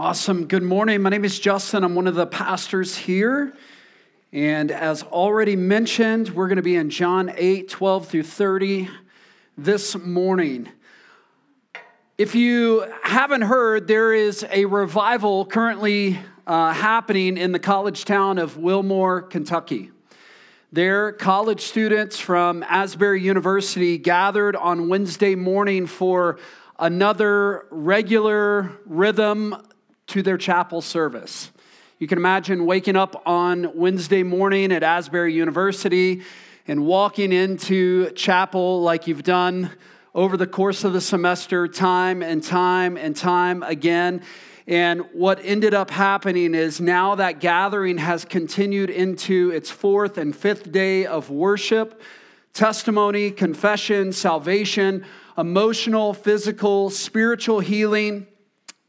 Awesome. Good morning. My name is Justin. I'm one of the pastors here. And as already mentioned, we're going to be in John 8, 12 through 30 this morning. If you haven't heard, there is a revival currently uh, happening in the college town of Wilmore, Kentucky. There, college students from Asbury University gathered on Wednesday morning for another regular rhythm to their chapel service. You can imagine waking up on Wednesday morning at Asbury University and walking into chapel like you've done over the course of the semester, time and time and time again. And what ended up happening is now that gathering has continued into its fourth and fifth day of worship, testimony, confession, salvation, emotional, physical, spiritual healing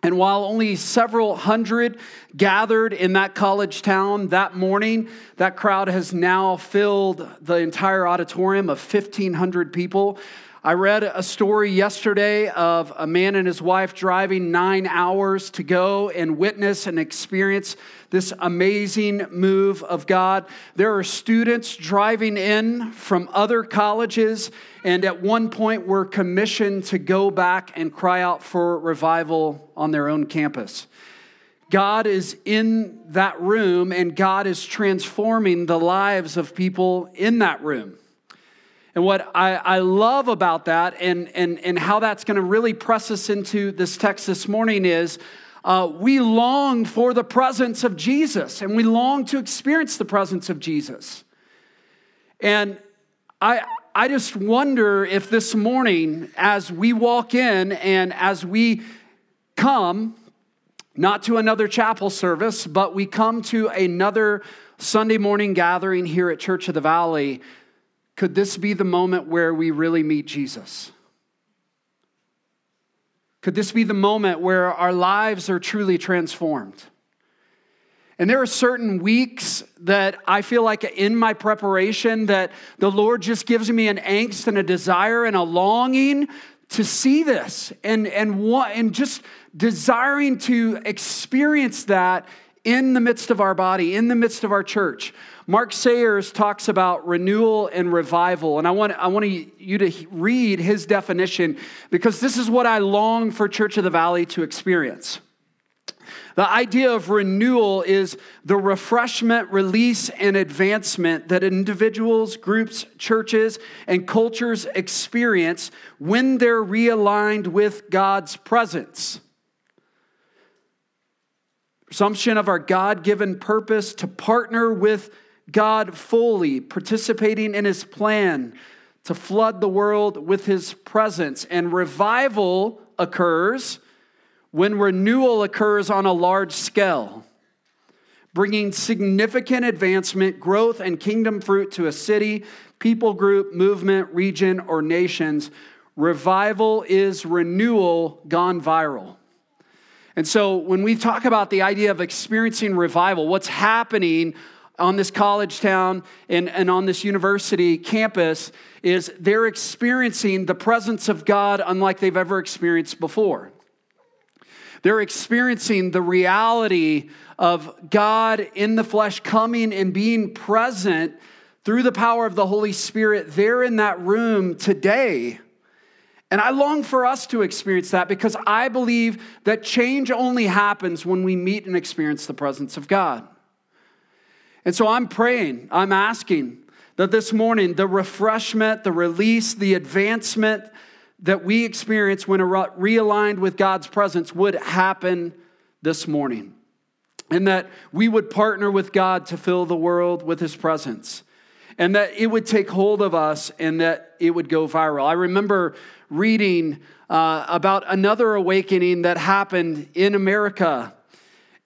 and while only several hundred gathered in that college town that morning, that crowd has now filled the entire auditorium of 1,500 people. I read a story yesterday of a man and his wife driving nine hours to go and witness and experience this amazing move of God. There are students driving in from other colleges, and at one point were commissioned to go back and cry out for revival on their own campus. God is in that room, and God is transforming the lives of people in that room. And what I, I love about that and, and, and how that's going to really press us into this text this morning is uh, we long for the presence of Jesus and we long to experience the presence of Jesus. And I, I just wonder if this morning, as we walk in and as we come, not to another chapel service, but we come to another Sunday morning gathering here at Church of the Valley, could this be the moment where we really meet Jesus? Could this be the moment where our lives are truly transformed? And there are certain weeks that I feel like in my preparation that the Lord just gives me an angst and a desire and a longing to see this and, and, and just desiring to experience that in the midst of our body, in the midst of our church. Mark Sayers talks about renewal and revival, and I want, I want you to read his definition because this is what I long for Church of the Valley to experience. The idea of renewal is the refreshment, release, and advancement that individuals, groups, churches, and cultures experience when they're realigned with God's presence. Assumption of our God given purpose to partner with God fully, participating in his plan to flood the world with his presence. And revival occurs when renewal occurs on a large scale, bringing significant advancement, growth, and kingdom fruit to a city, people group, movement, region, or nations. Revival is renewal gone viral. And so, when we talk about the idea of experiencing revival, what's happening on this college town and, and on this university campus is they're experiencing the presence of God unlike they've ever experienced before. They're experiencing the reality of God in the flesh coming and being present through the power of the Holy Spirit there in that room today. And I long for us to experience that because I believe that change only happens when we meet and experience the presence of God. And so I'm praying, I'm asking that this morning the refreshment, the release, the advancement that we experience when realigned with God's presence would happen this morning. And that we would partner with God to fill the world with his presence. And that it would take hold of us and that it would go viral. I remember reading uh, about another awakening that happened in America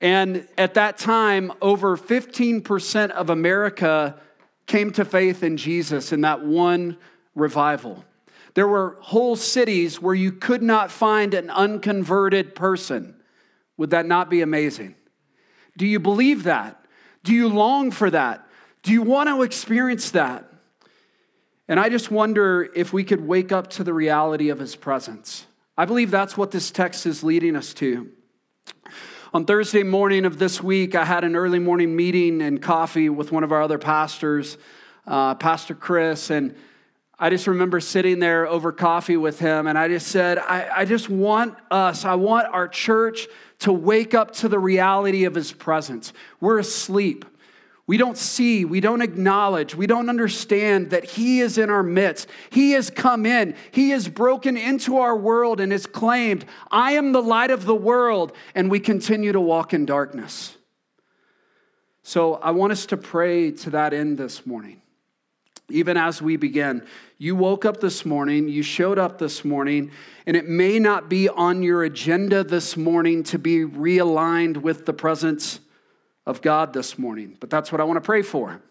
and at that time, over 15% of America came to faith in Jesus in that one revival. There were whole cities where you could not find an unconverted person. Would that not be amazing? Do you believe that? Do you long for that? Do you want to experience that? And I just wonder if we could wake up to the reality of his presence. I believe that's what this text is leading us to. On Thursday morning of this week, I had an early morning meeting and coffee with one of our other pastors, uh, Pastor Chris, and I just remember sitting there over coffee with him, and I just said, I, I just want us, I want our church to wake up to the reality of his presence. We're asleep. We don't see, we don't acknowledge, we don't understand that He is in our midst. He has come in, He has broken into our world and has claimed, I am the light of the world, and we continue to walk in darkness. So I want us to pray to that end this morning. Even as we begin, you woke up this morning, you showed up this morning, and it may not be on your agenda this morning to be realigned with the presence of God this morning, but that's what I want to pray for.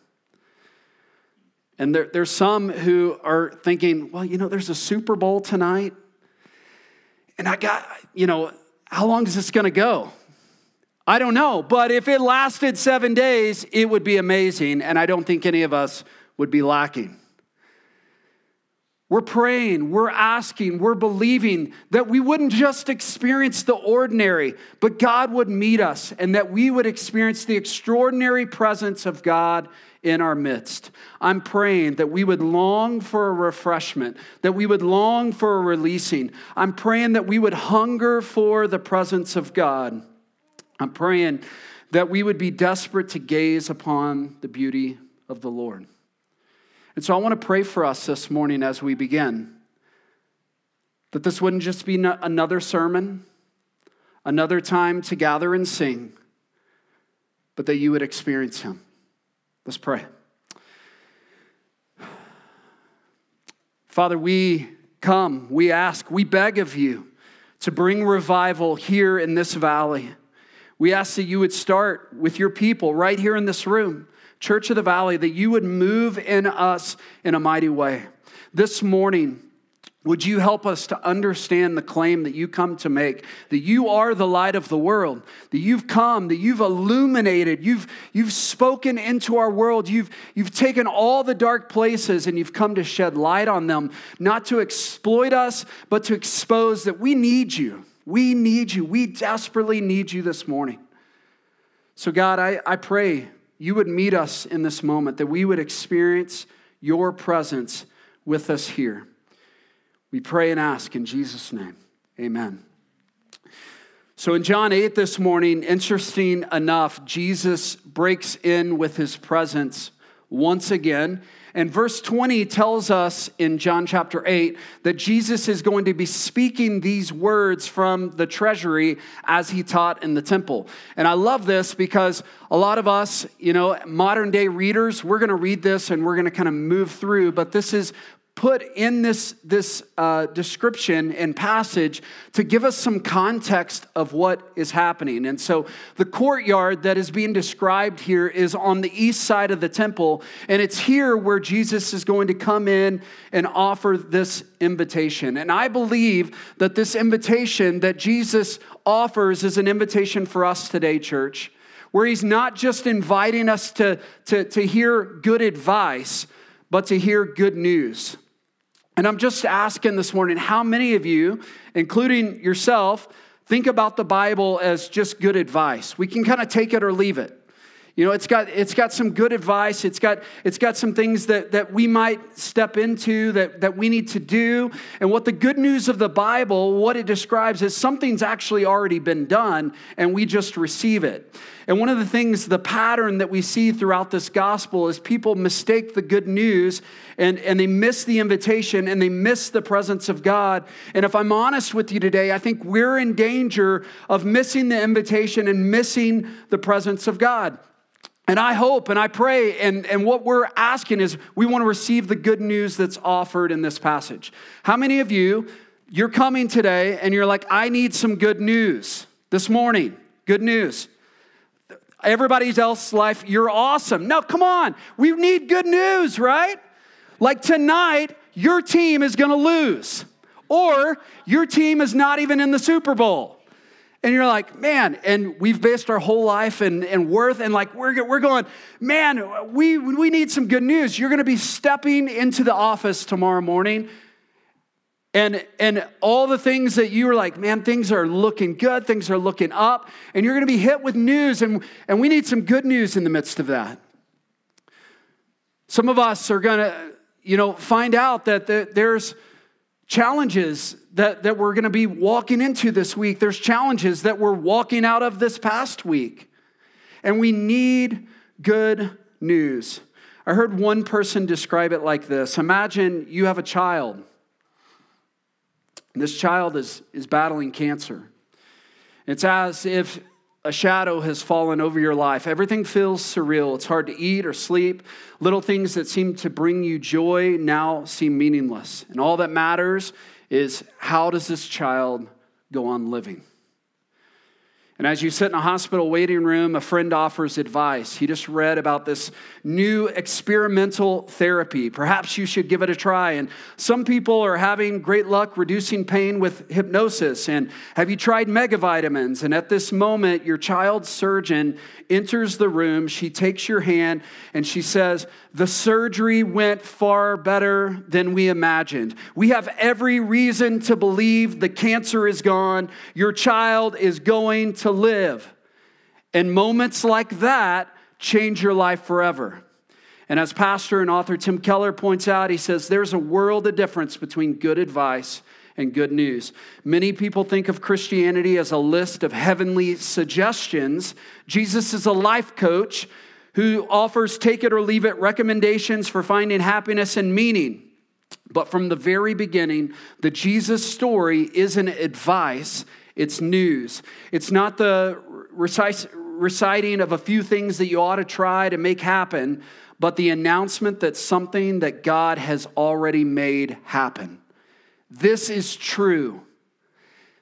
And there, there's some who are thinking, well, you know, there's a Super Bowl tonight, and I got, you know, how long is this going to go? I don't know, but if it lasted seven days, it would be amazing, and I don't think any of us would be lacking. We're praying, we're asking, we're believing that we wouldn't just experience the ordinary, but God would meet us and that we would experience the extraordinary presence of God in our midst. I'm praying that we would long for a refreshment, that we would long for a releasing. I'm praying that we would hunger for the presence of God. I'm praying that we would be desperate to gaze upon the beauty of the Lord. And so I want to pray for us this morning as we begin that this wouldn't just be another sermon, another time to gather and sing, but that you would experience Him. Let's pray. Father, we come, we ask, we beg of you to bring revival here in this valley. We ask that you would start with your people right here in this room. Church of the Valley, that you would move in us in a mighty way. This morning, would you help us to understand the claim that you come to make? That you are the light of the world, that you've come, that you've illuminated, you've, you've spoken into our world, you've, you've taken all the dark places and you've come to shed light on them, not to exploit us, but to expose that we need you. We need you. We desperately need you this morning. So, God, I, I pray you would meet us in this moment, that we would experience your presence with us here. We pray and ask in Jesus' name. Amen. So in John 8 this morning, interesting enough, Jesus breaks in with his presence once again. And verse 20 tells us in John chapter 8 that Jesus is going to be speaking these words from the treasury as he taught in the temple. And I love this because a lot of us, you know, modern day readers, we're going to read this and we're going to kind of move through, but this is put in this, this uh, description and passage to give us some context of what is happening. And so the courtyard that is being described here is on the east side of the temple, and it's here where Jesus is going to come in and offer this invitation. And I believe that this invitation that Jesus offers is an invitation for us today, church, where he's not just inviting us to, to, to hear good advice, but to hear good news. And I'm just asking this morning how many of you, including yourself, think about the Bible as just good advice? We can kind of take it or leave it. You know, it's got, it's got some good advice. It's got, it's got some things that, that we might step into that, that we need to do. And what the good news of the Bible, what it describes is something's actually already been done and we just receive it. And one of the things, the pattern that we see throughout this gospel is people mistake the good news and, and they miss the invitation and they miss the presence of God. And if I'm honest with you today, I think we're in danger of missing the invitation and missing the presence of God. And I hope and I pray, and, and what we're asking is we want to receive the good news that's offered in this passage. How many of you, you're coming today and you're like, I need some good news this morning? Good news. Everybody's else life, you're awesome. No, come on. We need good news, right? Like tonight, your team is going to lose, or your team is not even in the Super Bowl. And you're like, man, and we've based our whole life and, and worth, and like we're, we're going, man, we, we need some good news. You're going to be stepping into the office tomorrow morning, and and all the things that you were like man things are looking good things are looking up and you're to be hit with news and and we need some good news in the midst of that some of us are to you know find out that there's challenges that, that we're going to be walking into this week. There's challenges that we're walking out of this past week. And we need good news. I heard one person describe it like this. Imagine you have a child. This child is, is battling cancer. It's as if a shadow has fallen over your life. Everything feels surreal. It's hard to eat or sleep. Little things that seem to bring you joy now seem meaningless. And all that matters is how does this child go on living? And as you sit in a hospital waiting room, a friend offers advice. He just read about this new experimental therapy. Perhaps you should give it a try. And some people are having great luck reducing pain with hypnosis. And have you tried megavitamins? And at this moment, your child's surgeon enters the room. She takes your hand and she says, The surgery went far better than we imagined. We have every reason to believe the cancer is gone. Your child is going to live. And moments like that change your life forever. And as pastor and author Tim Keller points out, he says there's a world of difference between good advice and good news. Many people think of Christianity as a list of heavenly suggestions. Jesus is a life coach who offers take it or leave it recommendations for finding happiness and meaning. But from the very beginning, the Jesus story isn't advice, it's news. It's not the reciting of a few things that you ought to try to make happen, but the announcement that something that God has already made happen. This is true.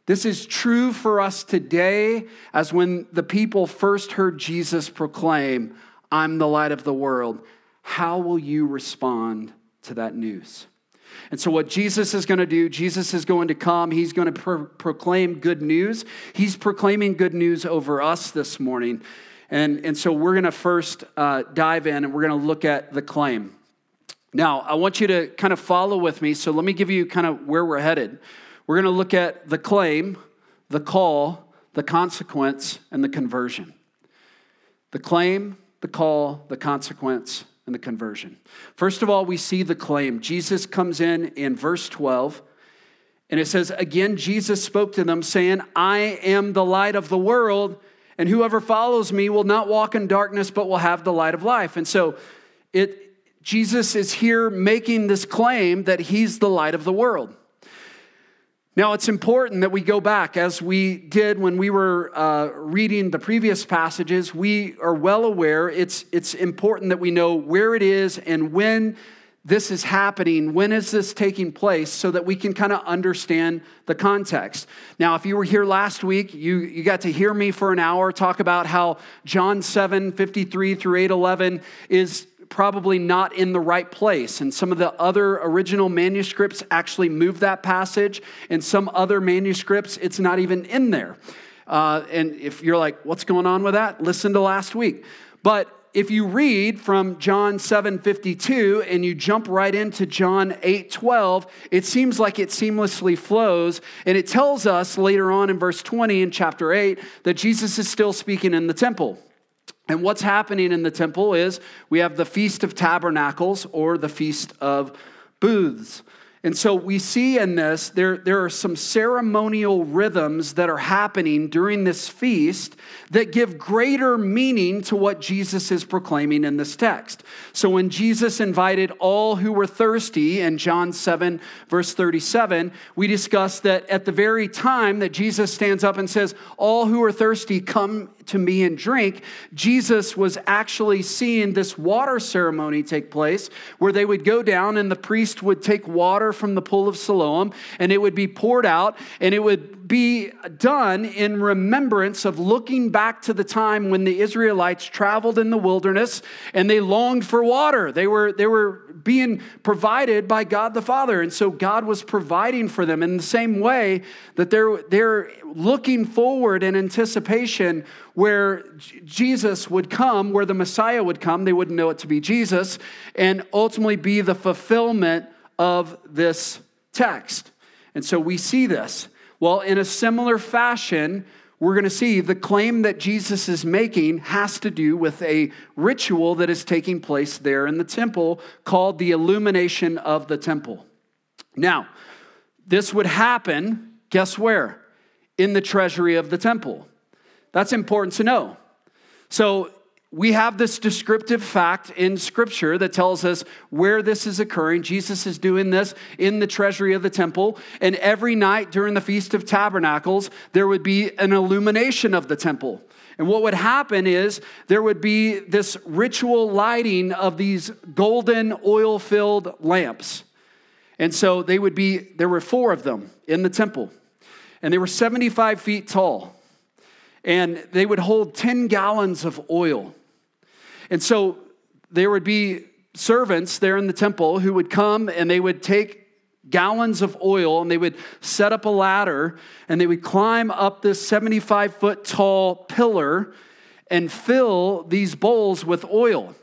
This is true for us today as when the people first heard Jesus proclaim, I'm the light of the world. How will you respond to that news? And so, what Jesus is going to do, Jesus is going to come. He's going to pro- proclaim good news. He's proclaiming good news over us this morning. And, and so, we're going to first uh, dive in and we're going to look at the claim. Now, I want you to kind of follow with me. So let me give you kind of where we're headed. We're going to look at the claim, the call, the consequence, and the conversion. The claim, the call, the consequence, and the conversion. First of all, we see the claim. Jesus comes in in verse 12, and it says, Again, Jesus spoke to them, saying, I am the light of the world, and whoever follows me will not walk in darkness, but will have the light of life. And so it Jesus is here making this claim that he's the light of the world. Now, it's important that we go back, as we did when we were uh, reading the previous passages. We are well aware it's, it's important that we know where it is and when this is happening, when is this taking place, so that we can kind of understand the context. Now, if you were here last week, you, you got to hear me for an hour talk about how John 7 53 through 8 11 is probably not in the right place. And some of the other original manuscripts actually move that passage. In some other manuscripts, it's not even in there. Uh, and if you're like, what's going on with that? Listen to last week. But if you read from John 7 52 and you jump right into John 8 12, it seems like it seamlessly flows. And it tells us later on in verse 20 in chapter 8 that Jesus is still speaking in the temple. And what's happening in the temple is we have the Feast of Tabernacles or the Feast of Booths. And so we see in this, there, there are some ceremonial rhythms that are happening during this feast that give greater meaning to what Jesus is proclaiming in this text. So when Jesus invited all who were thirsty in John 7, verse 37, we discuss that at the very time that Jesus stands up and says, All who are thirsty, come to me and drink, Jesus was actually seeing this water ceremony take place where they would go down and the priest would take water from the pool of Siloam and it would be poured out and it would be done in remembrance of looking back to the time when the Israelites traveled in the wilderness and they longed for water. They were, they were being provided by God the Father. And so God was providing for them in the same way that they're, they're looking forward in anticipation where Jesus would come, where the Messiah would come. They wouldn't know it to be Jesus, and ultimately be the fulfillment of this text. And so we see this. Well, in a similar fashion, we're going to see the claim that Jesus is making has to do with a ritual that is taking place there in the temple called the illumination of the temple. Now, this would happen, guess where? In the treasury of the temple. That's important to know. So, we have this descriptive fact in Scripture that tells us where this is occurring. Jesus is doing this in the treasury of the temple. And every night during the Feast of Tabernacles, there would be an illumination of the temple. And what would happen is there would be this ritual lighting of these golden oil filled lamps. And so they would be, there were four of them in the temple. And they were 75 feet tall. And they would hold 10 gallons of oil. And so there would be servants there in the temple who would come and they would take gallons of oil and they would set up a ladder and they would climb up this 75 foot tall pillar and fill these bowls with oil.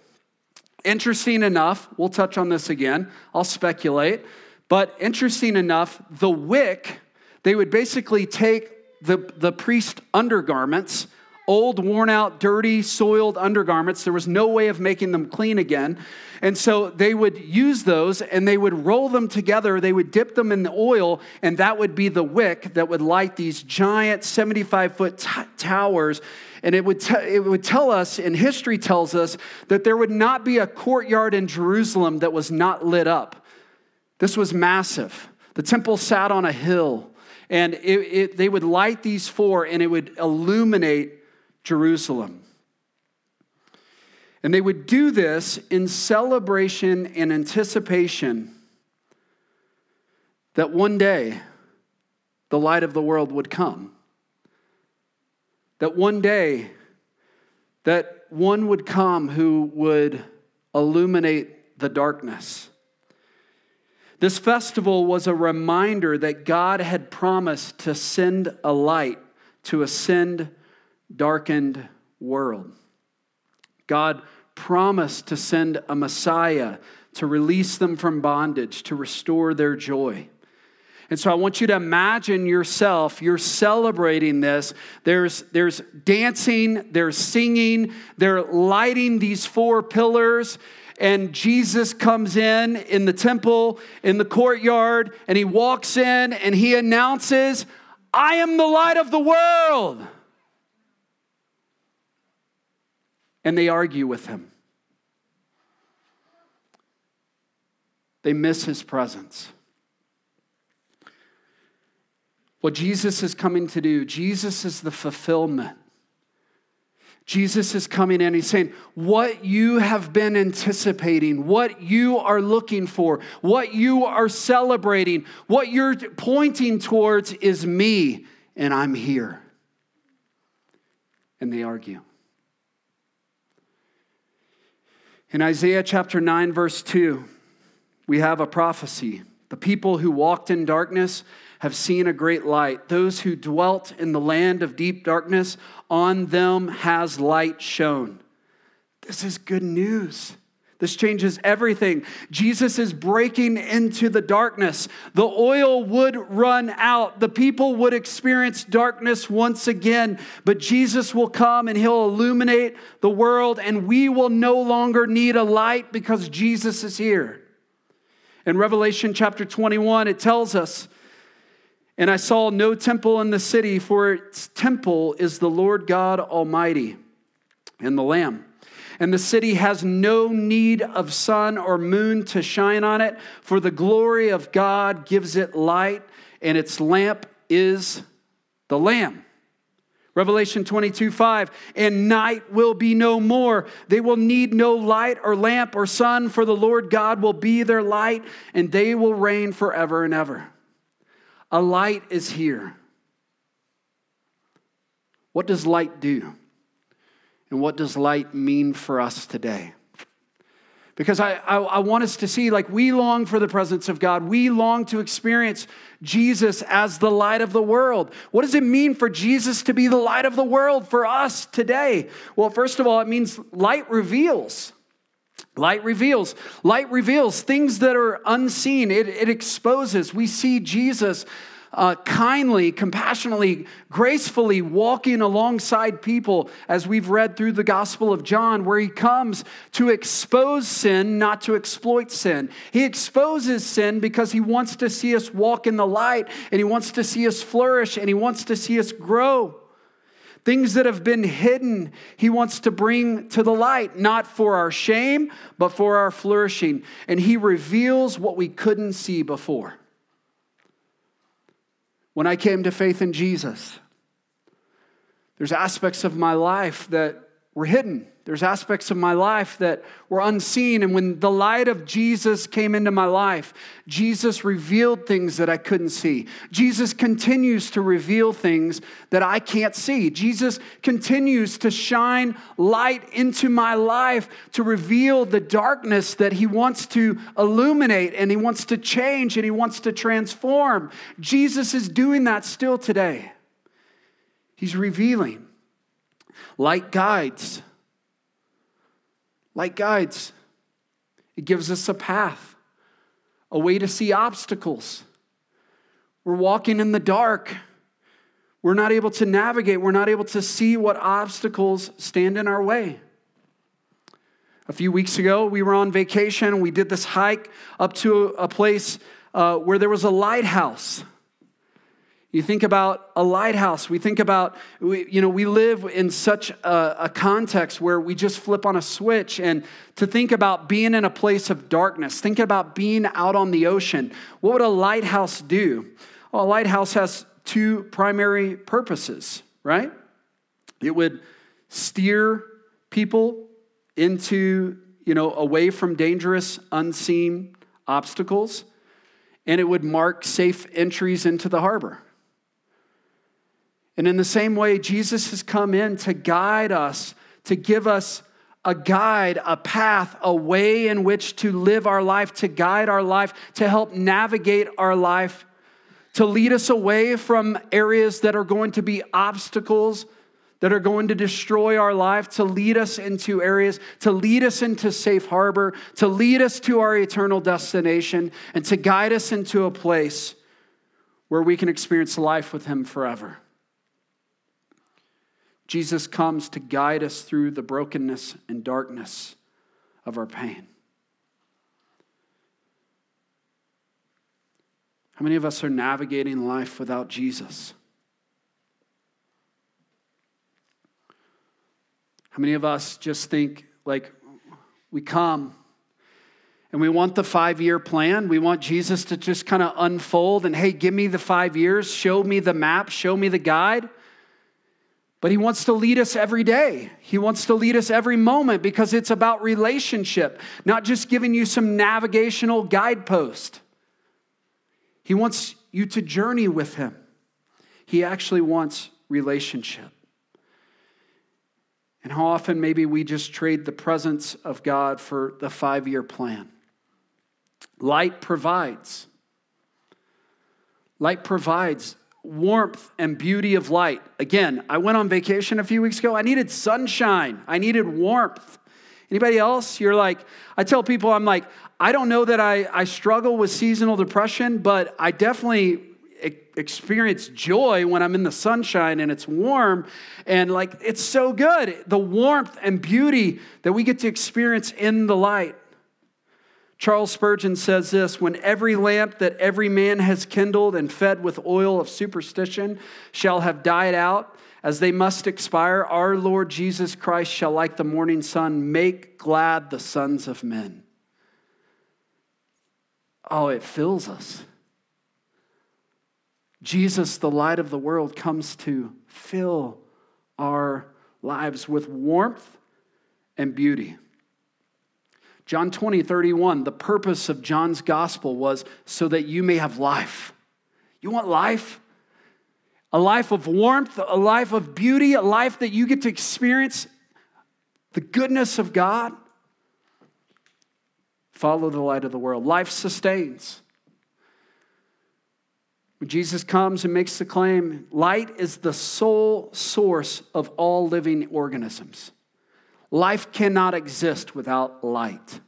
Interesting enough, we'll touch on this again, I'll speculate, but interesting enough, the wick, they would basically take the, the priest undergarments old, worn out, dirty, soiled undergarments. There was no way of making them clean again. And so they would use those and they would roll them together. They would dip them in the oil, and that would be the wick that would light these giant 75 foot t- towers. And it would, t- it would tell us, and history tells us, that there would not be a courtyard in Jerusalem that was not lit up. This was massive. The temple sat on a hill, and it, it, they would light these four, and it would illuminate Jerusalem. And they would do this in celebration and anticipation that one day the light of the world would come. That one day that one would come who would illuminate the darkness. This festival was a reminder that God had promised to send a light to ascend darkened world. God promised to send a Messiah to release them from bondage, to restore their joy. And so I want you to imagine yourself, you're celebrating this. There's, there's dancing, there's singing, they're lighting these four pillars. And Jesus comes in in the temple, in the courtyard, and he walks in and he announces, I am the light of the world. and they argue with him. They miss his presence. What Jesus is coming to do, Jesus is the fulfillment. Jesus is coming in. He's saying, What you have been anticipating, what you are looking for, what you are celebrating, what you're pointing towards is me, and I'm here. And they argue. In Isaiah chapter 9, verse 2, we have a prophecy. The people who walked in darkness have seen a great light. Those who dwelt in the land of deep darkness, on them has light shone. This is good news. This changes everything. Jesus is breaking into the darkness. The oil would run out. The people would experience darkness once again, but Jesus will come and he'll illuminate the world, and we will no longer need a light because Jesus is here. In Revelation chapter 21, it tells us, And I saw no temple in the city, for its temple is the Lord God Almighty and the Lamb. And the city has no need of sun or moon to shine on it, for the glory of God gives it light, and its lamp is the Lamb. Revelation 22, 5, and night will be no more. They will need no light or lamp or sun, for the Lord God will be their light, and they will reign forever and ever. A light is here. What does light do? And what does light mean for us today? Because I, I, I, want us to see, like, we long for the presence of God. We long to experience Jesus as the light of the world. What does it mean for Jesus to be the light of the world for us today? Well, first of all, it means light reveals. Light reveals. Light reveals things that are unseen. It, it exposes. We see Jesus uh, kindly, compassionately, gracefully walking alongside people as we've read through the Gospel of John, where he comes to expose sin, not to exploit sin. He exposes sin because he wants to see us walk in the light and he wants to see us flourish and he wants to see us grow. Things that have been hidden, he wants to bring to the light, not for our shame, but for our flourishing. And he reveals what we couldn't see before. When I came to faith in Jesus, there's aspects of my life that were hidden. There's aspects of my life that were unseen. And when the light of Jesus came into my life, Jesus revealed things that I couldn't see. Jesus continues to reveal things that I can't see. Jesus continues to shine light into my life to reveal the darkness that he wants to illuminate and he wants to change and he wants to transform. Jesus is doing that still today. He's revealing. Light guides like guides. It gives us a path, a way to see obstacles. We're walking in the dark. We're not able to navigate. We're not able to see what obstacles stand in our way. A few weeks ago, we were on vacation we did this hike up to a place uh, where there was a lighthouse. You think about a lighthouse. We think about, we, you know, we live in such a, a, context where we just flip on a switch. And to think about being in a place of darkness, thinking about being out on the ocean, what would a lighthouse do? Well, a lighthouse has two primary purposes, right? It would steer people into, you know, away from dangerous, unseen obstacles, and it would mark safe entries into the harbor. And in the same way, Jesus has come in to guide us, to give us a guide, a path, a way in which to live our life, to guide our life, to help navigate our life, to lead us away from areas that are going to be obstacles, that are going to destroy our life, to lead us into areas, to lead us into safe harbor, to lead us to our eternal destination, and to guide us into a place where we can experience life with Him forever. Jesus comes to guide us through the brokenness and darkness of our pain. How many of us are navigating life without Jesus? How many of us just think like we come and we want the five year plan? We want Jesus to just kind of unfold and, hey, give me the five years, show me the map, show me the guide. But he wants to lead us every day. He wants to lead us every moment because it's about relationship, not just giving you some navigational guidepost. He wants you to journey with him. He actually wants relationship. And how often maybe we just trade the presence of God for the five year plan? Light provides. Light provides warmth and beauty of light. Again, I went on vacation a few weeks ago. I needed sunshine. I needed warmth. Anybody else? You're like, I tell people, I'm like, I don't know that I, I struggle with seasonal depression, but I definitely experience joy when I'm in the sunshine and it's warm. And like, it's so good. The warmth and beauty that we get to experience in the light. Charles Spurgeon says this When every lamp that every man has kindled and fed with oil of superstition shall have died out, as they must expire, our Lord Jesus Christ shall, like the morning sun, make glad the sons of men. Oh, it fills us. Jesus, the light of the world, comes to fill our lives with warmth and beauty. John 20, 31, the purpose of John's gospel was so that you may have life. You want life? A life of warmth, a life of beauty, a life that you get to experience the goodness of God. Follow the light of the world. Life sustains. When Jesus comes and makes the claim, light is the sole source of all living organisms. Life cannot exist without light.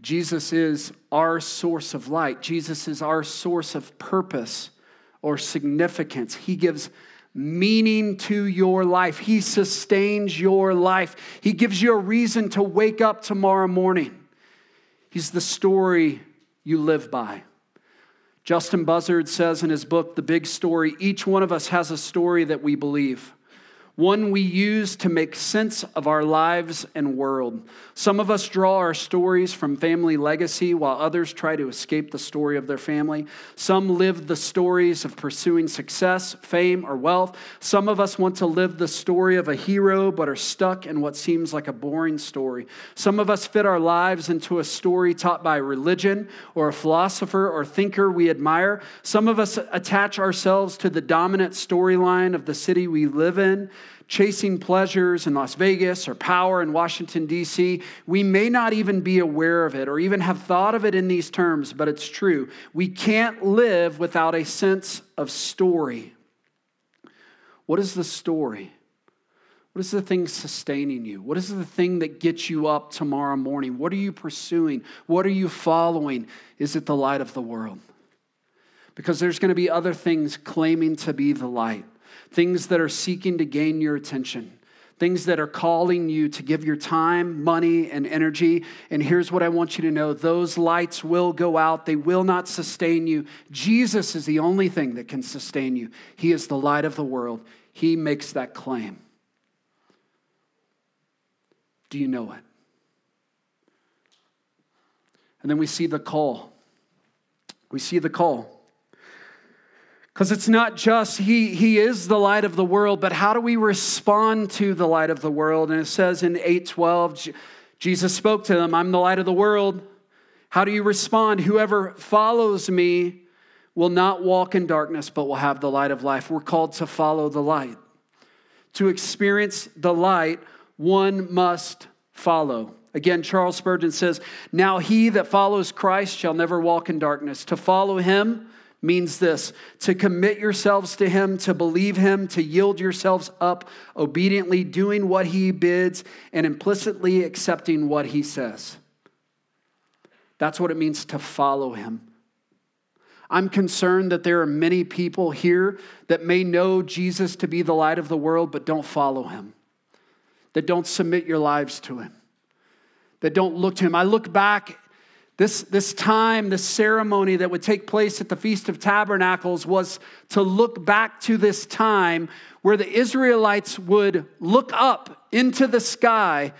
Jesus is our source of light. Jesus is our source of purpose or significance. He gives meaning to your life, He sustains your life. He gives you a reason to wake up tomorrow morning. He's the story you live by. Justin Buzzard says in his book, The Big Story, each one of us has a story that we believe one we use to make sense of our lives and world. Some of us draw our stories from family legacy, while others try to escape the story of their family. Some live the stories of pursuing success, fame, or wealth. Some of us want to live the story of a hero, but are stuck in what seems like a boring story. Some of us fit our lives into a story taught by religion or a philosopher or thinker we admire. Some of us attach ourselves to the dominant storyline of the city we live in chasing pleasures in Las Vegas or power in Washington, D.C. We may not even be aware of it or even have thought of it in these terms, but it's true. We can't live without a sense of story. What is the story? What is the thing sustaining you? What is the thing that gets you up tomorrow morning? What are you pursuing? What are you following? Is it the light of the world? Because there's going to be other things claiming to be the light things that are seeking to gain your attention, things that are calling you to give your time, money, and energy. And here's what I want you to know those lights will go out, they will not sustain you. Jesus is the only thing that can sustain you, He is the light of the world. He makes that claim. Do you know it? And then we see the call. We see the call. Because it's not just he, he is the light of the world, but how do we respond to the light of the world? And it says in 812, Jesus spoke to them, I'm the light of the world. How do you respond? Whoever follows me will not walk in darkness, but will have the light of life. We're called to follow the light. To experience the light, one must follow. Again, Charles Spurgeon says, Now he that follows Christ shall never walk in darkness. To follow him, means this to commit yourselves to Him, to believe Him, to yield yourselves up obediently, doing what He bids, and implicitly accepting what He says. That's what it means to follow Him. I'm concerned that there are many people here that may know Jesus to be the light of the world, but don't follow Him, that don't submit your lives to Him, that don't look to Him. I look back this, this time, this ceremony that would take place at the Feast of Tabernacles was to look back to this time where the Israelites would look up into the sky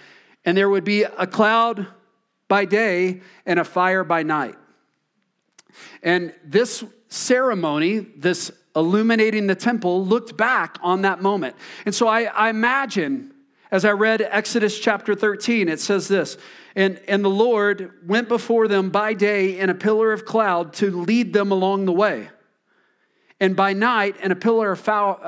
and there would be a cloud by day and a fire by night. And this ceremony, this illuminating the temple, looked back on that moment. And so I, I imagine as I read Exodus chapter 13, it says this and, and the Lord went before them by day in a pillar of cloud to lead them along the way, and by night in a pillar of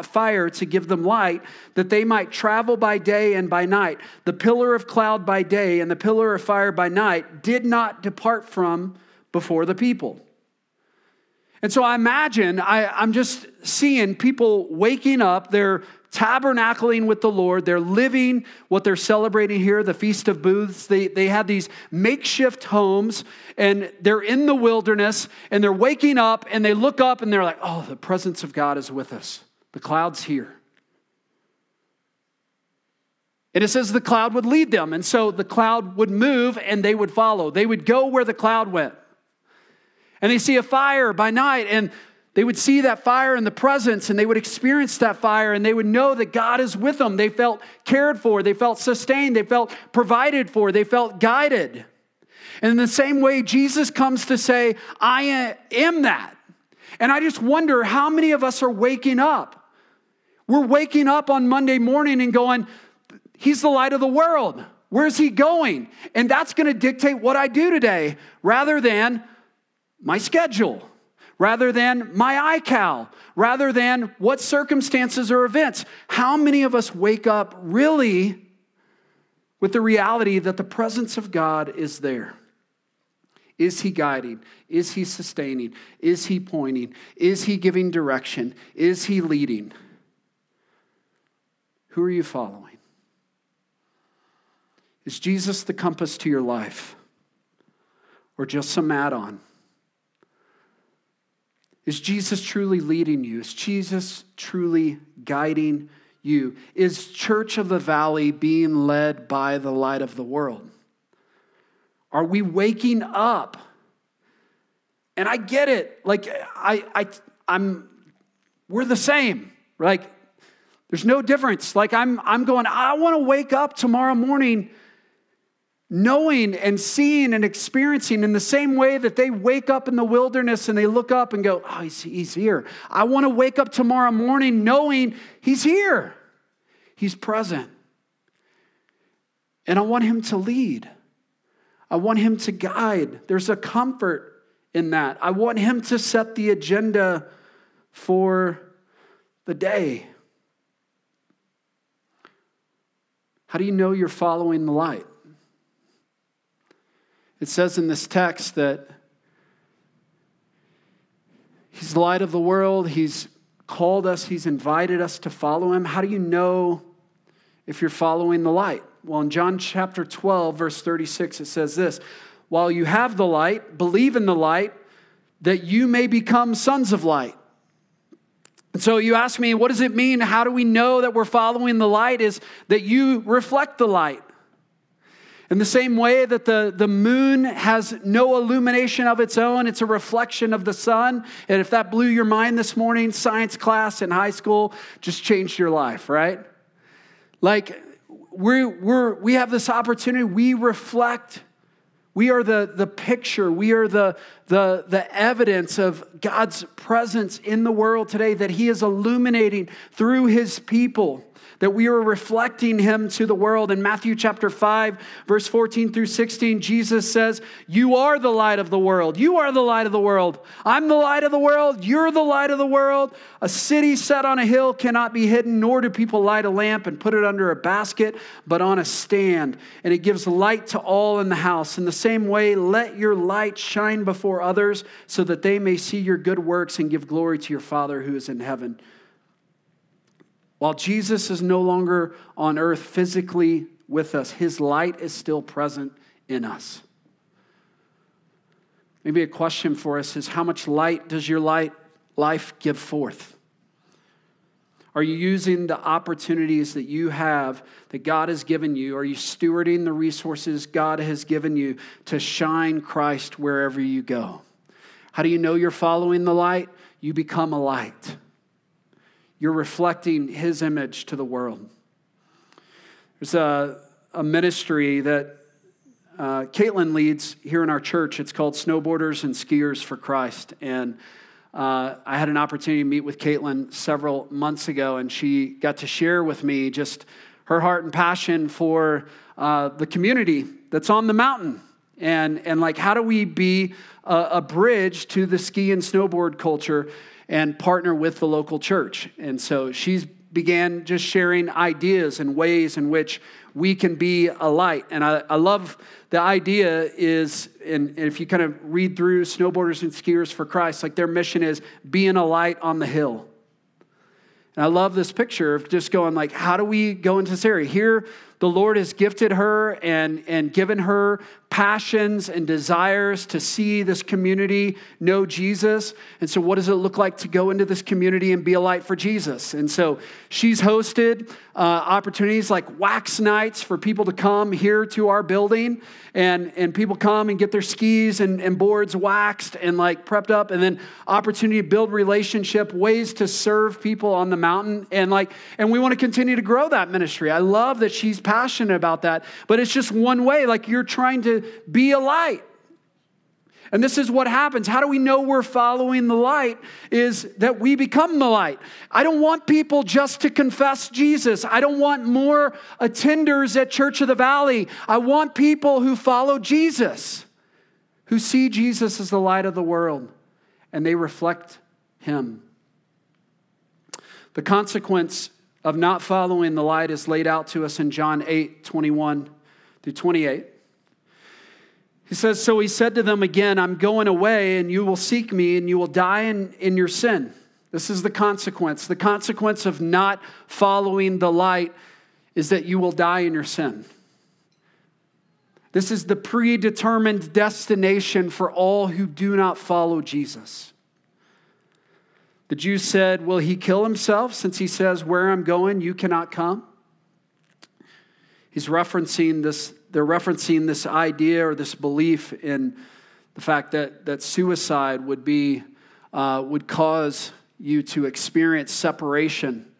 fire to give them light, that they might travel by day and by night. The pillar of cloud by day and the pillar of fire by night did not depart from before the people. And so I imagine, I, am just seeing people waking up, they're tabernacling with the Lord. They're living what they're celebrating here, the Feast of Booths. They, they have these makeshift homes and they're in the wilderness and they're waking up and they look up and they're like, oh, the presence of God is with us. The cloud's here. And it says the cloud would lead them. And so the cloud would move and they would follow. They would go where the cloud went. And they see a fire by night and they would see that fire in the presence and they would experience that fire and they would know that God is with them. They felt cared for, they felt sustained, they felt provided for, they felt guided. And in the same way, Jesus comes to say, I am that. And I just wonder how many of us are waking up. We're waking up on Monday morning and going, He's the light of the world. Where's He going? And that's going to dictate what I do today rather than my schedule rather than my iCal, rather than what circumstances or events. How many of us wake up really with the reality that the presence of God is there? Is he guiding? Is he sustaining? Is he pointing? Is he giving direction? Is he leading? Who are you following? Is Jesus the compass to your life or just some add on? Is Jesus truly leading you? Is Jesus truly guiding you? Is Church of the Valley being led by the light of the world? Are we waking up? And I get it. Like I I I'm we're the same. Like there's no difference. Like I'm I'm going I want to wake up tomorrow morning knowing and seeing and experiencing in the same way that they wake up in the wilderness and they look up and go, Oh, he's, he's here. I want to wake up tomorrow morning knowing he's here, he's present. And I want him to lead, I want him to guide. There's a comfort in that. I want him to set the agenda for the day. How do you know you're following the light? It says in this text that He's the light of the world. He's called us, He's invited us to follow Him. How do you know if you're following the light? Well, in John chapter 12, verse 36, it says this While you have the light, believe in the light, that you may become sons of light. And so you ask me, what does it mean? How do we know that we're following the light? Is that you reflect the light. In the same way that the, the moon has no illumination of its own, it's a reflection of the sun. And if that blew your mind this morning, science class in high school just changed your life, right? Like, we we're, we have this opportunity, we reflect. We are the, the picture, we are the, the, the evidence of God's presence in the world today that He is illuminating through His people that we are reflecting him to the world. In Matthew chapter 5, verse 14 through 16, Jesus says, You are the light of the world. You are the light of the world. I'm the light of the world. You're the light of the world. A city set on a hill cannot be hidden, nor do people light a lamp and put it under a basket, but on a stand. And it gives light to all in the house. In the same way, let your light shine before others so that they may see your good works and give glory to your Father who is in heaven. While Jesus is no longer on earth physically with us, his light is still present in us. Maybe a question for us is how much light does your light life give forth? Are you using the opportunities that you have, that God has given you? Are you stewarding the resources God has given you to shine Christ wherever you go? How do you know you're following the light? You become a light. You're reflecting his image to the world. There's a, a ministry that uh, Caitlin leads here in our church. It's called Snowboarders and Skiers for Christ. And uh, I had an opportunity to meet with Caitlin several months ago, and she got to share with me just her heart and passion for uh, the community that's on the mountain. And, and like, how do we be a, a bridge to the ski and snowboard culture and partner with the local church. And so she's began just sharing ideas and ways in which we can be a light. And I, I love the idea is, and if you kind of read through Snowboarders and Skiers for Christ, like their mission is being a light on the hill. And I love this picture of just going like, how do we go into this area? Here, the Lord has gifted her and, and given her passions and desires to see this community know Jesus. And so, what does it look like to go into this community and be a light for Jesus? And so, she's hosted uh, opportunities like wax nights for people to come here to our building, and, and people come and get their skis and, and boards waxed and like prepped up, and then opportunity to build relationship, ways to serve people on the mountain. And like, and we want to continue to grow that ministry. I love that she's passionate about that, but it's just one way. Like you're trying to be a light. And this is what happens. How do we know we're following the light? Is that we become the light. I don't want people just to confess Jesus. I don't want more attenders at Church of the Valley. I want people who follow Jesus, who see Jesus as the light of the world, and they reflect him. The consequence of not following the light is laid out to us in John 8 21 through 28. He says, So he said to them again, I'm going away, and you will seek me, and you will die in, in your sin. This is the consequence. The consequence of not following the light is that you will die in your sin. This is the predetermined destination for all who do not follow Jesus. The Jews said, Will he kill himself since he says, Where I'm going, you cannot come? He's referencing this, they're referencing this idea or this belief in the fact that, that suicide would be, uh, would cause you to experience separation.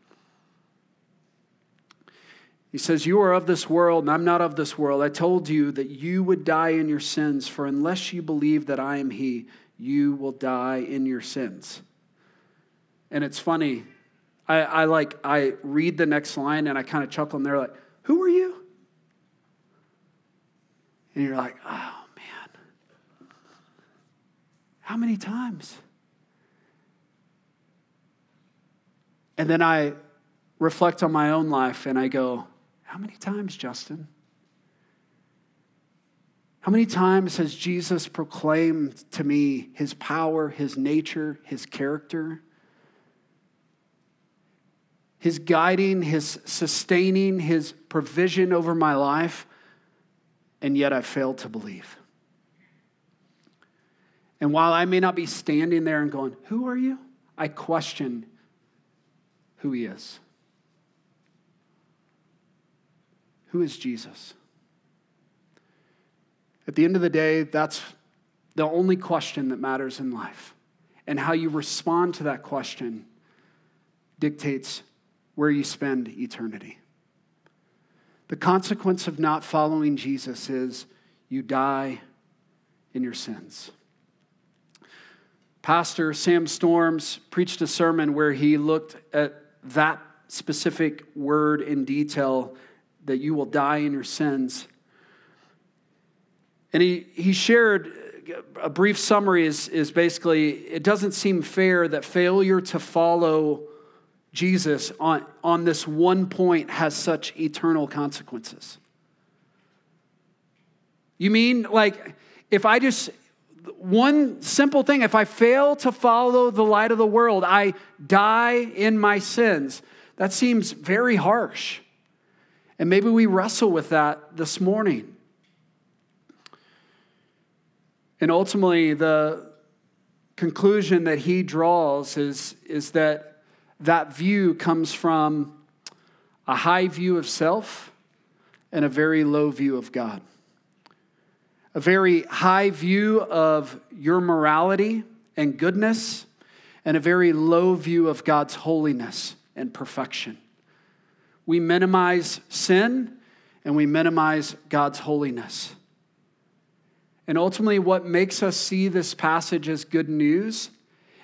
He says, You are of this world, and I'm not of this world. I told you that you would die in your sins, for unless you believe that I am He, you will die in your sins. And it's funny. I, I like I read the next line and I kind of chuckle and they're like, Who are you? And you're like, oh man. How many times? And then I reflect on my own life and I go, How many times, Justin? How many times has Jesus proclaimed to me his power, his nature, his character? His guiding, his sustaining, his provision over my life, and yet I failed to believe. And while I may not be standing there and going, Who are you? I question who he is. Who is Jesus? At the end of the day, that's the only question that matters in life. And how you respond to that question dictates where you spend eternity. The consequence of not following Jesus is you die in your sins. Pastor Sam Storms preached a sermon where he looked at that specific word in detail that you will die in your sins. And he, he shared a brief summary is, is basically it doesn't seem fair that failure to follow Jesus on, on this one point has such eternal consequences. You mean like if I just, one simple thing, if I fail to follow the light of the world, I die in my sins. That seems very harsh. And maybe we wrestle with that this morning. And ultimately, the conclusion that he draws is, is that that view comes from a high view of self and a very low view of God a very high view of your morality and goodness, and a very low view of God's holiness and perfection. We minimize sin and we minimize God's holiness. And ultimately, what makes us see this passage as good news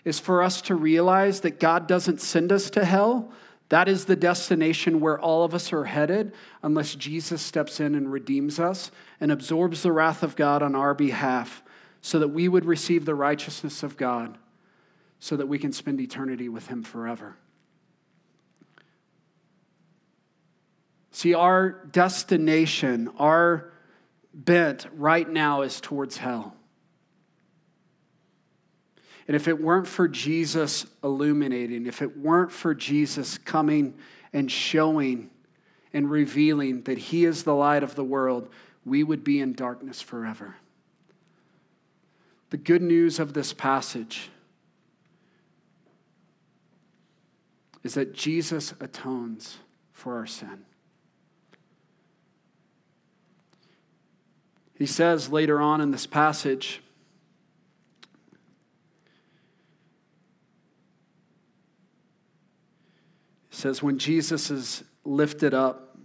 is for us to realize that God doesn't send us to hell, that is the destination where all of us are headed unless Jesus steps in and redeems us and absorbs the wrath of God on our behalf so that we would receive the righteousness of God so that we can spend eternity with Him forever. See, our destination, our bent right now is towards hell. And if it weren't for Jesus illuminating, if it weren't for Jesus coming and showing and revealing that He is the light of the world, we would be in darkness forever. The good news of this passage is that Jesus atones for our sin. He says later on in this passage, says when Jesus is lifted up,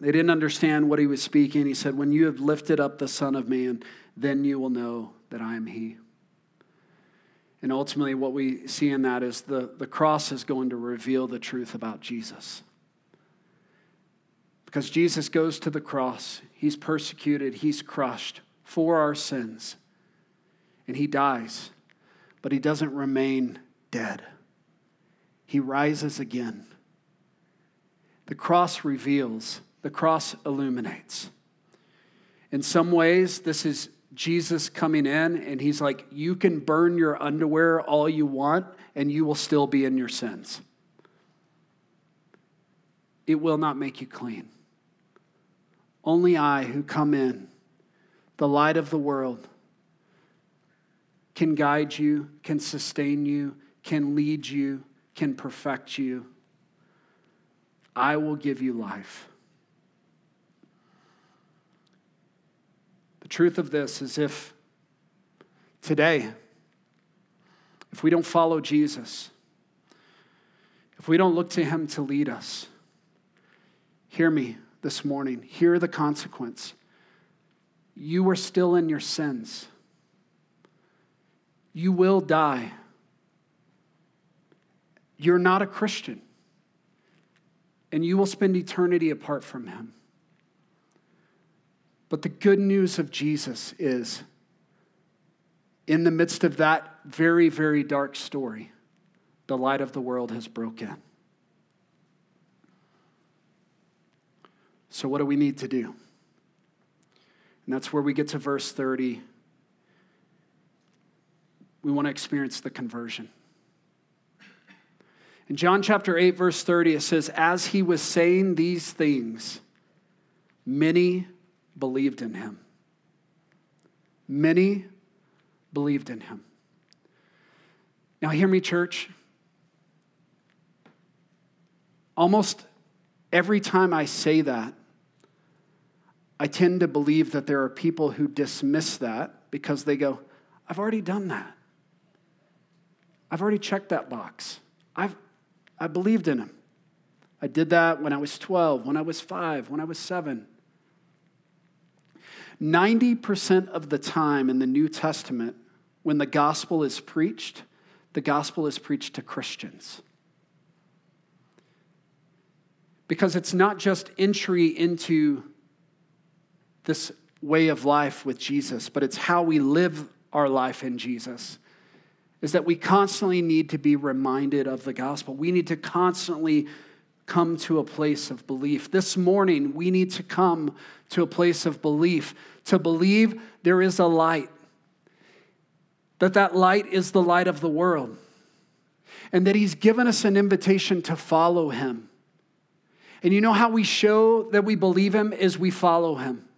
they didn't understand what he was speaking. He said, When you have lifted up the Son of Man, then you will know that I am he. And ultimately, what we see in that is the, the cross is going to reveal the truth about Jesus. Because Jesus goes to the cross, he's persecuted, he's crushed for our sins, and he dies, but he doesn't remain dead he rises again. The cross reveals, the cross illuminates. In some ways, this is Jesus coming in and he's like, You can burn your underwear all you want and you will still be in your sins. It will not make you clean. Only I, who come in, the light of the world, can guide you, can sustain you, can lead you, can perfect you. I will give you life. The truth of this is if today, if we don't follow Jesus, if we don't look to him to lead us, hear me this morning. Hear the consequence. You are still in your sins. You will die. You're not a Christian. And you will spend eternity apart from him. But the good news of Jesus is in the midst of that very, very dark story, the light of the world has broken. So, what do we need to do? And that's where we get to verse 30. We want to experience the conversion. In John chapter 8, verse 30, it says, As he was saying these things, many believed in him. Many believed in him. Now, hear me, church. Almost every time I say that, I tend to believe that there are people who dismiss that because they go, I've already done that. I've already checked that box. I've, I believed in him. I did that when I was 12, when I was five, when I was seven. 90% of the time in the New Testament, when the gospel is preached, the gospel is preached to Christians. Because it's not just entry into this way of life with Jesus, but it's how we live our life in Jesus. Is that we constantly need to be reminded of the gospel. We need to constantly come to a place of belief. This morning, we need to come to a place of belief, to believe there is a light, that that light is the light of the world, and that he's given us an invitation to follow him. And you know how we show that we believe him is we follow him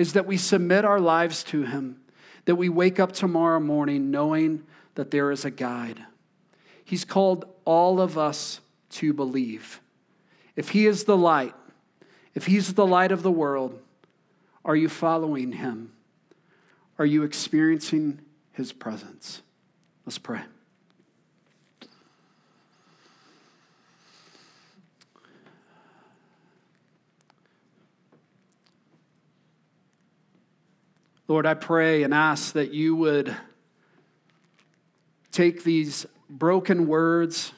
is that we submit our lives to Him, that we wake up tomorrow morning knowing that there is a guide. He's called all of us to believe. If He is the light, if He's the light of the world, are you following Him? Are you experiencing His presence? Let's pray. Lord, I pray and ask that you would take these broken words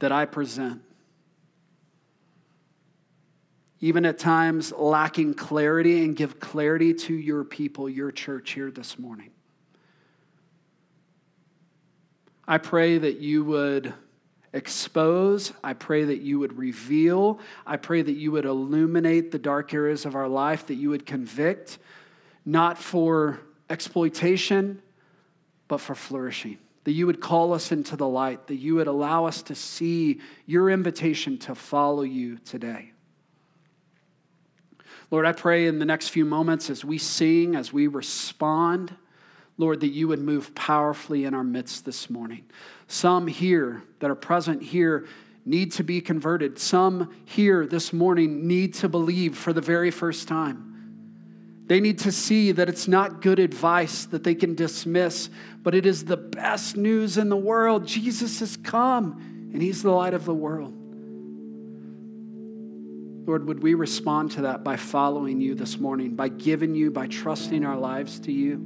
that I present, even at times lacking clarity, and give clarity to your people, your church here this morning. I pray that you would expose. I pray that you would reveal. I pray that you would illuminate the dark areas of our life, that you would convict, not for exploitation, but for flourishing. That you would call us into the light, that you would allow us to see your invitation to follow you today. Lord, I pray in the next few moments as we sing, as we respond, Lord, that you would move powerfully in our midst this morning. Some here that are present here need to be converted. Some here this morning need to believe for the very first time. They need to see that it's not good advice that they can dismiss, but it is the best news in the world. Jesus has come, and He's the light of the world. Lord, would we respond to that by following you this morning, by giving you, by trusting our lives to you?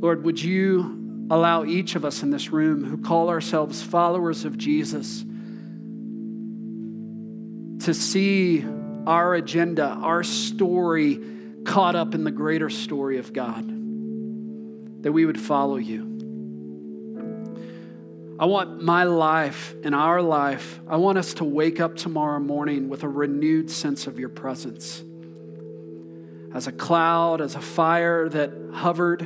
Lord, would you allow each of us in this room who call ourselves followers of Jesus to see our agenda, our story caught up in the greater story of God, that we would follow you. I want my life and our life, I want us to wake up tomorrow morning with a renewed sense of your presence. as a cloud, as a fire that hovered.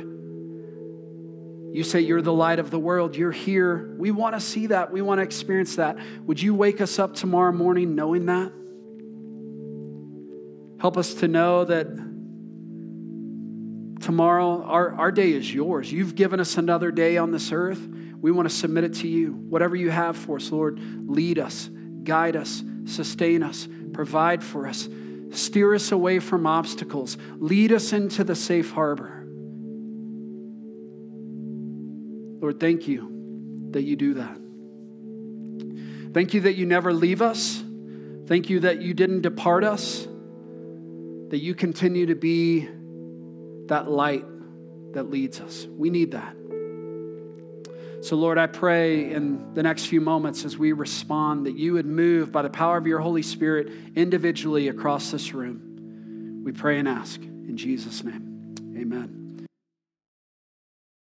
You say you're the light of the world. You're here. We want to see that. We want to experience that. Would you wake us up tomorrow morning knowing that? Help us to know that tomorrow, our, our day is yours. You've given us another day on this earth. We want to submit it to you. Whatever you have for us, Lord, lead us, guide us, sustain us, provide for us, steer us away from obstacles, lead us into the safe harbor. Lord, thank you that you do that. Thank you that you never leave us. Thank you that you didn't depart us, that you continue to be that light that leads us. We need that. So, Lord, I pray in the next few moments as we respond that you would move by the power of your Holy Spirit individually across this room. We pray and ask in Jesus' name. Amen.